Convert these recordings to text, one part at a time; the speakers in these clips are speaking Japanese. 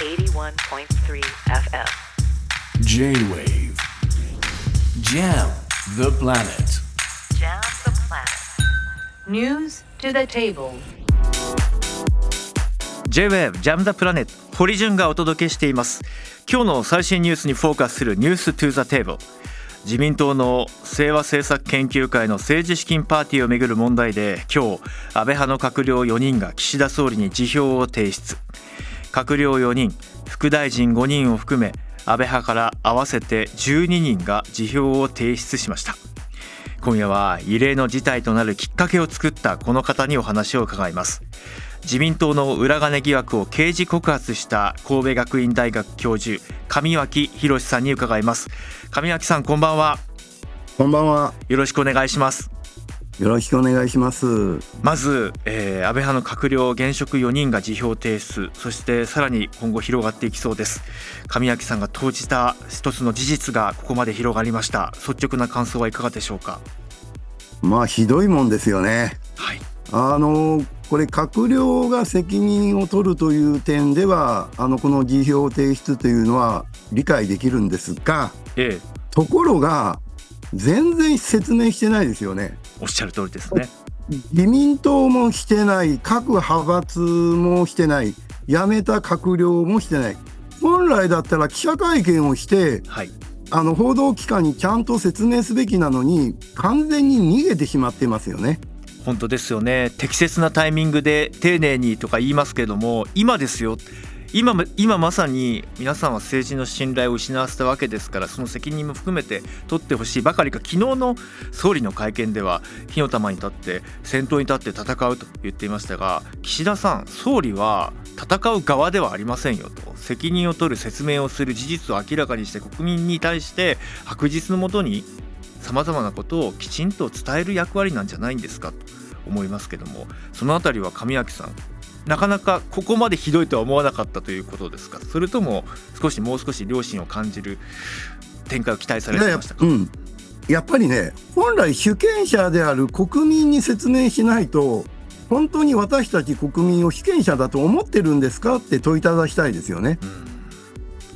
81.3 FM. J-Wave Jam the planet Jam the planet. News to the table. J-WAVE ジャム・ザ・プラネット堀潤がお届けしています今日の最新ニュースにフォーカスするニュース・トゥ・ザ・テーブル自民党の清和政策研究会の政治資金パーティーをめぐる問題で今日安倍派の閣僚4人が岸田総理に辞表を提出閣僚4人副大臣5人を含め安倍派から合わせて12人が辞表を提出しました。今夜は異例の事態となるきっかけを作ったこの方にお話を伺います。自民党の裏金疑惑を刑事告発した神戸学院大学教授上脇博さんに伺います。上脇さんこんばんは。こんばんは。よろしくお願いしますよろしくお願いします。まず、えー安倍派の閣僚現職4人が辞表提出そしてさらに今後広がっていきそうです上脇さんが投じた一つの事実がここまで広がりました率直な感想はいかがでしょうか？まあひどいもんですよね。はいあのこれ閣僚が責任を取るという点ではあのこの辞表提出というのは理解できるんですがええところが全然説明してないですよね。おっしゃる通りですね。自民党もしてない各派閥もしてない辞めた閣僚もしてない。本来だったら記者会見をしてはい。あの報道機関にちゃんと説明すべきなのに完全に逃げてしまってますよね。本当ですよね。適切なタイミングで丁寧にとか言いますけれども今ですよ今ま今まさに皆さんは政治の信頼を失わせたわけですからその責任も含めて取ってほしいばかりか昨日の総理の会見では火の玉に立って先頭に立って戦うと言っていましたが岸田さん総理は戦う側ではありませんよと責任を取る説明をする事実を明らかにして国民に対して白日のもとにさまざまなことをきちんと伝える役割なんじゃないんですかと思いますけどもそのあたりは上脇さんなかなかここまでひどいとは思わなかったということですか。それとも少しもう少し良心を感じる展開を期待されてましたか、うん、やっぱりね本来主権者である国民に説明しないと本当に私たち国民を被験者だと思ってるんですかって問いただしたいですよね。うん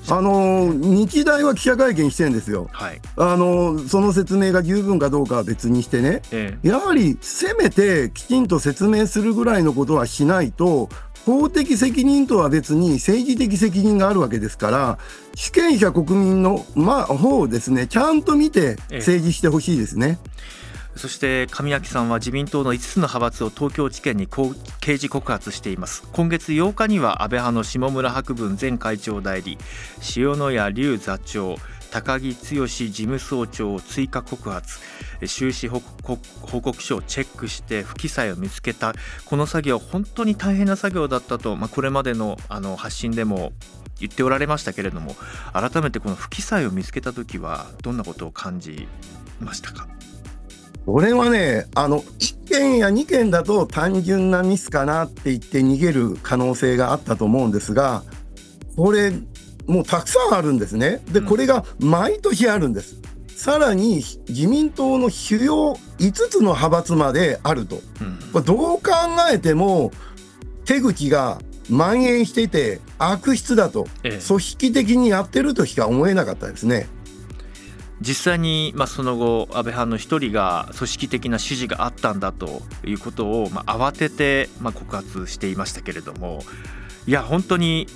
あの日大は記者会見してるんですよ。はいあのその説明が十分かどうかは別にしてねえやはりせめてきちんと説明するぐらいのことはしないと法的責任とは別に政治的責任があるわけですから主権者国民の、まあ、方をですねちゃんと見てええ政治してほしいですね。そして上脇さんは自民党の5つの派閥を東京地検に刑事告発しています。今月8日には安倍派の下村博文前会長代理塩谷隆座長高木剛事務総長を追加告発。収支報告報告書をチェックして不記載を見つけた。この作業本当に大変な作業だったと、まあ、これまでのあの発信でも言っておられましたけれども改めてこの不記載を見つけた時はどんなことを感じましたか？これはねあの1件や2件だと単純なミスかなって言って逃げる可能性があったと思うんですがこれもうたくさんあるんですね。でうんこれが毎年あるんです。さらに自民党の主要5つの派閥まであると。うんどう考えても手口が蔓延していて悪質だとええ組織的にやってるとしか思えなかったですね。実際に、まあ、その後安倍派の一人が組織的な指示があったんだということを、まあ、慌てて、まあ、告発していましたけれどもいや本当に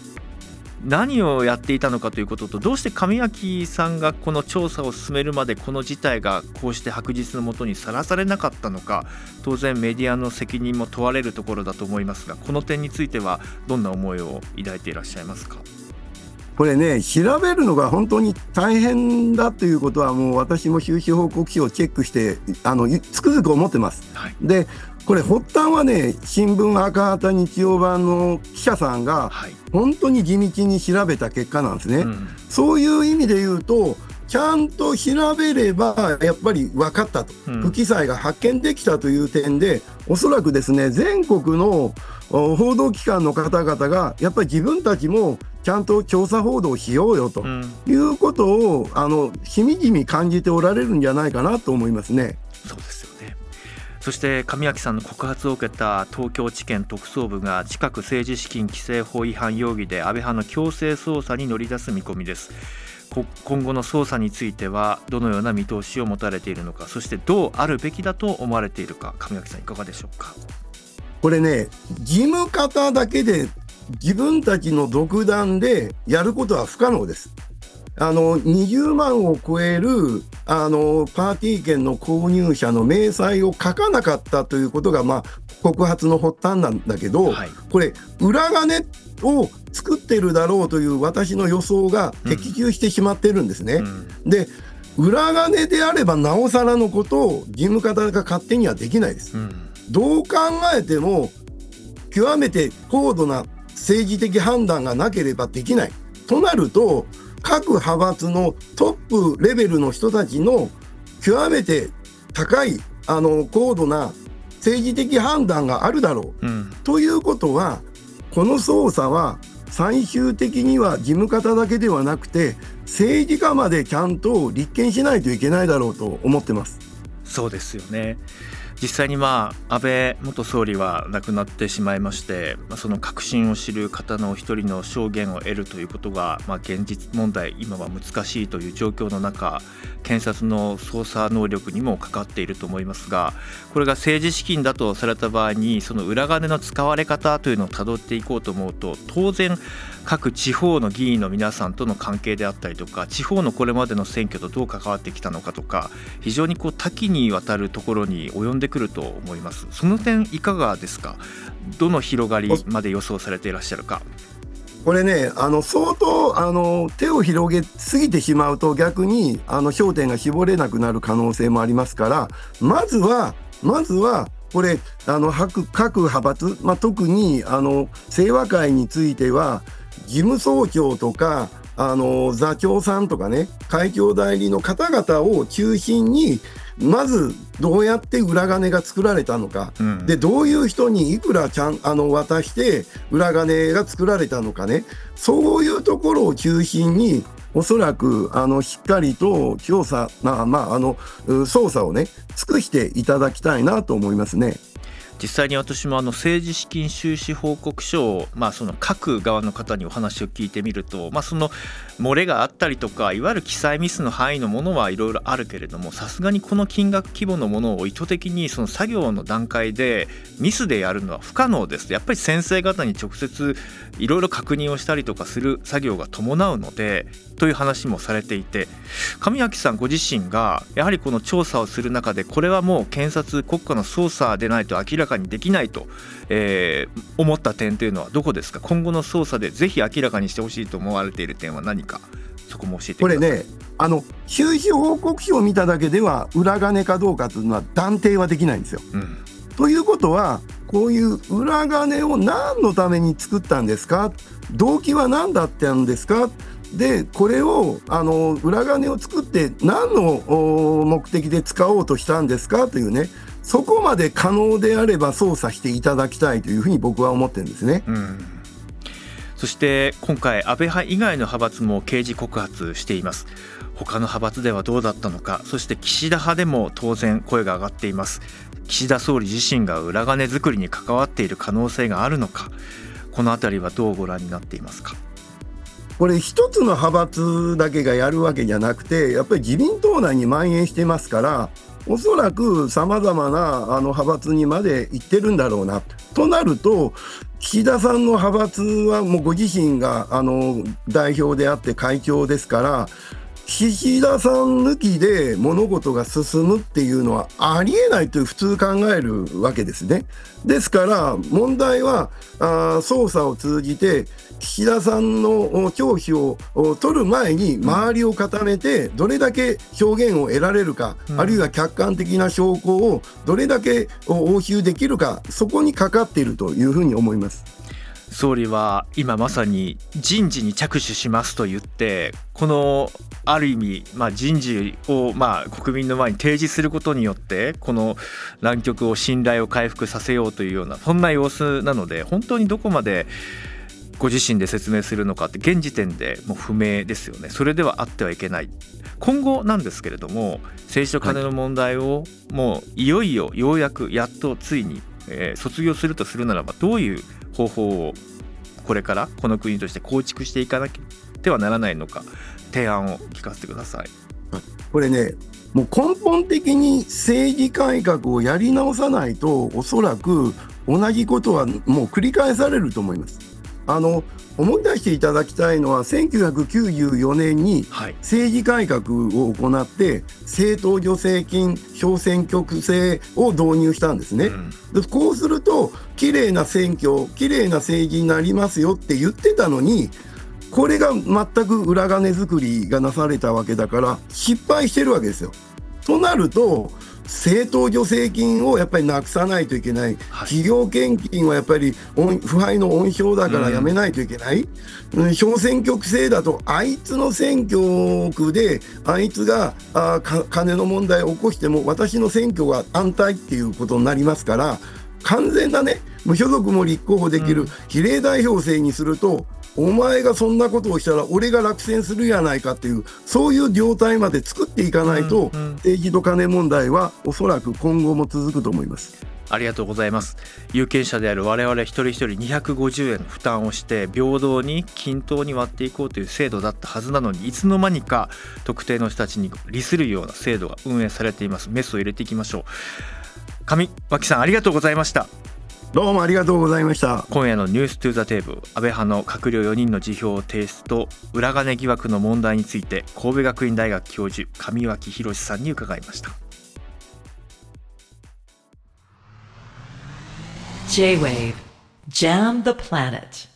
何をやっていたのかということとどうして上脇さんがこの調査を進めるまでこの事態がこうして白日のもとにさらされなかったのか当然メディアの責任も問われるところだと思いますがこの点についてはどんな思いを抱いていらっしゃいますか？これね調べるのが本当に大変だということはもう私も収支報告書をチェックしてあのつくづく思ってます。はいでこれ発端はね新聞赤旗日曜版の記者さんがはい、本当に地道に調べた結果なんですね。うんそういう意味で言うとちゃんと調べればやっぱり分かったと、うん。不記載が発見できたという点でおそらくですね全国のお報道機関の方々がやっぱり自分たちもちゃんと調査報道しようよと。うん。いうことをあのしみじみ感じておられるんじゃないかなと思いますね。そうですよね。そそして上脇さんの告発を受けた東京地検特捜部が近く政治資金規正法違反容疑で安倍派の強制捜査に乗り出す見込みです今後の捜査についてはどのような見通しを持たれているのかそしてどうあるべきだと思われているか上垣さんいかがでしょうか？これね事務方だけで自分たちの独断でやることは不可能です。あの20万を超えるあのパーティー券の購入者の明細を書かなかったということが、まあ、告発の発端なんだけど、はい、これ裏金を作ってるだろうという私の予想が的中してしまってるんですね。うんうん、で裏金であればなおさらのことを事務方が勝手にはできないです。うん、どう考えても極めて高度な政治的判断がなければできない。となると各派閥のトップレベルの人たちの極めて高いあの高度な政治的判断があるだろう、うん、ということはこの捜査は最終的には事務方だけではなくて政治家までちゃんと立件しないといけないだろうと思ってます。そうですよね実際にまあ安倍元総理は亡くなってしまいましてその確信を知る方の一人の証言を得るということが、まあ、現実問題今は難しいという状況の中検察の捜査能力にもかかっていると思いますがこれが政治資金だとされた場合にその裏金の使われ方というのをたどっていこうと思うと当然各地方の議員の皆さんとの関係であったりとか地方のこれまでの選挙とどう関わってきたのかとか非常にこう多岐にわたるところに及んでくると思います。その点いかがですか？どの広がりまで予想されていらっしゃるか。これねあの相当あの手を広げすぎてしまうと逆にあの焦点が絞れなくなる可能性もありますからまずはまずはこれあの各各派閥、まあ、特にあの清和会については事務総長とかあの座長さんとかね会長代理の方々を中心にまずどうやって裏金が作られたのか、うん、でどういう人にいくらちゃんあの渡して裏金が作られたのかね。そういうところを中心におそらくあのしっかりと調査、まあまあ、あの捜査をね尽くしていただきたいなと思いますね。実際に私もあの政治資金収支報告書を、まあ、その各側の方にお話を聞いてみると、まあ、その漏れがあったりとかいわゆる記載ミスの範囲のものはいろいろあるけれどもさすがにこの金額規模のものを意図的にその作業の段階でミスでやるのは不可能です。やっぱり先生方に直接いろいろ確認をしたりとかする作業が伴うのでという話もされていて上脇さんご自身がやはりこの調査をする中でこれはもう検察国家の捜査でないと明らかにできないと、えー、思った点というのはどこですか？今後の捜査でぜひ明らかにしてほしいと思われている点は何か？そこも教えてこれねあの収支報告書を見ただけでは裏金かどうかというのは断定はできないんですよ。うん、ということはこういう裏金を何のために作ったんですか？動機は何だったんですか？でこれをあの裏金を作って何の目的で使おうとしたんですか？というねそこまで可能であれば捜査していただきたいというふうに僕は思ってるんですね。うん。そして今回安倍派以外の派閥も刑事告発しています。他の派閥ではどうだったのか。そして岸田派でも当然声が上がっています。岸田総理自身が裏金作りに関わっている可能性があるのか。この辺りはどうご覧になっていますか？これ一つの派閥だけがやるわけじゃなくてやっぱり自民党内に蔓延してますからおそらくさまざまなあの派閥にまで行ってるんだろうな。となると岸田さんの派閥はもうご自身があの代表であって会長ですから岸田さん抜きで物事が進むっていうのはありえないと普通考えるわけですね。ですから問題はあ捜査を通じて岸田さんの聴取を取る前に周りを固めてどれだけ表現を得られるか、うん、あるいは客観的な証拠をどれだけ押収できるかそこにかかっているというふうに思います。総理は今まさに人事に着手しますと言ってこのある意味、まあ、人事をまあ国民の前に提示することによってこの難局を信頼を回復させようというようなそんな様子なので本当にどこまでご自身で説明するのかって現時点でもう不明ですよね。それではあってはいけない。今後なんですけれども政治と金の問題をもういよいよようやくやっとついに、えー卒業するとするならばどういう方法をこれからこの国として構築していかなくてはならないのか提案を聞かせてください。これね、もう根本的に政治改革をやり直さないと、おそらく同じことはもう繰り返されると思います。あの思い出していただきたいのは、1994年にはい、政治改革を行って、政党助成金、小選挙区制を導入したんですね。うんでこうすると、綺麗な選挙、綺麗な政治になりますよって言ってたのに、これが全く裏金作りがなされたわけだから、失敗してるわけですよ。となると、政党助成金をやっぱりなくさないといけない、はい。企業献金はやっぱり恩腐敗の温床だからやめないといけない、うん小選挙区制だと、あいつの選挙区で、あいつがあか金の問題を起こしても、私の選挙は安泰っていうことになりますから、完全なね、無所属も立候補できる。比例代表制にすると、お前がそんなことをしたら俺が落選するやないかっていうそういう状態まで作っていかないと、うんうん。政治と金問題はおそらく今後も続くと思います。ありがとうございます。有権者である我々一人一人250円の負担をして平等に均等に割っていこうという制度だったはずなのにいつの間にか特定の人たちに利するような制度が運営されています。メスを入れていきましょう。上脇さんありがとうございましたどうもありがとうございました。今夜の「ニューストゥザテーブル」安倍派の閣僚4人の辞表提出と裏金疑惑の問題について神戸学院大学教授上脇博さんに伺いました。J-Wave. Jam the Planet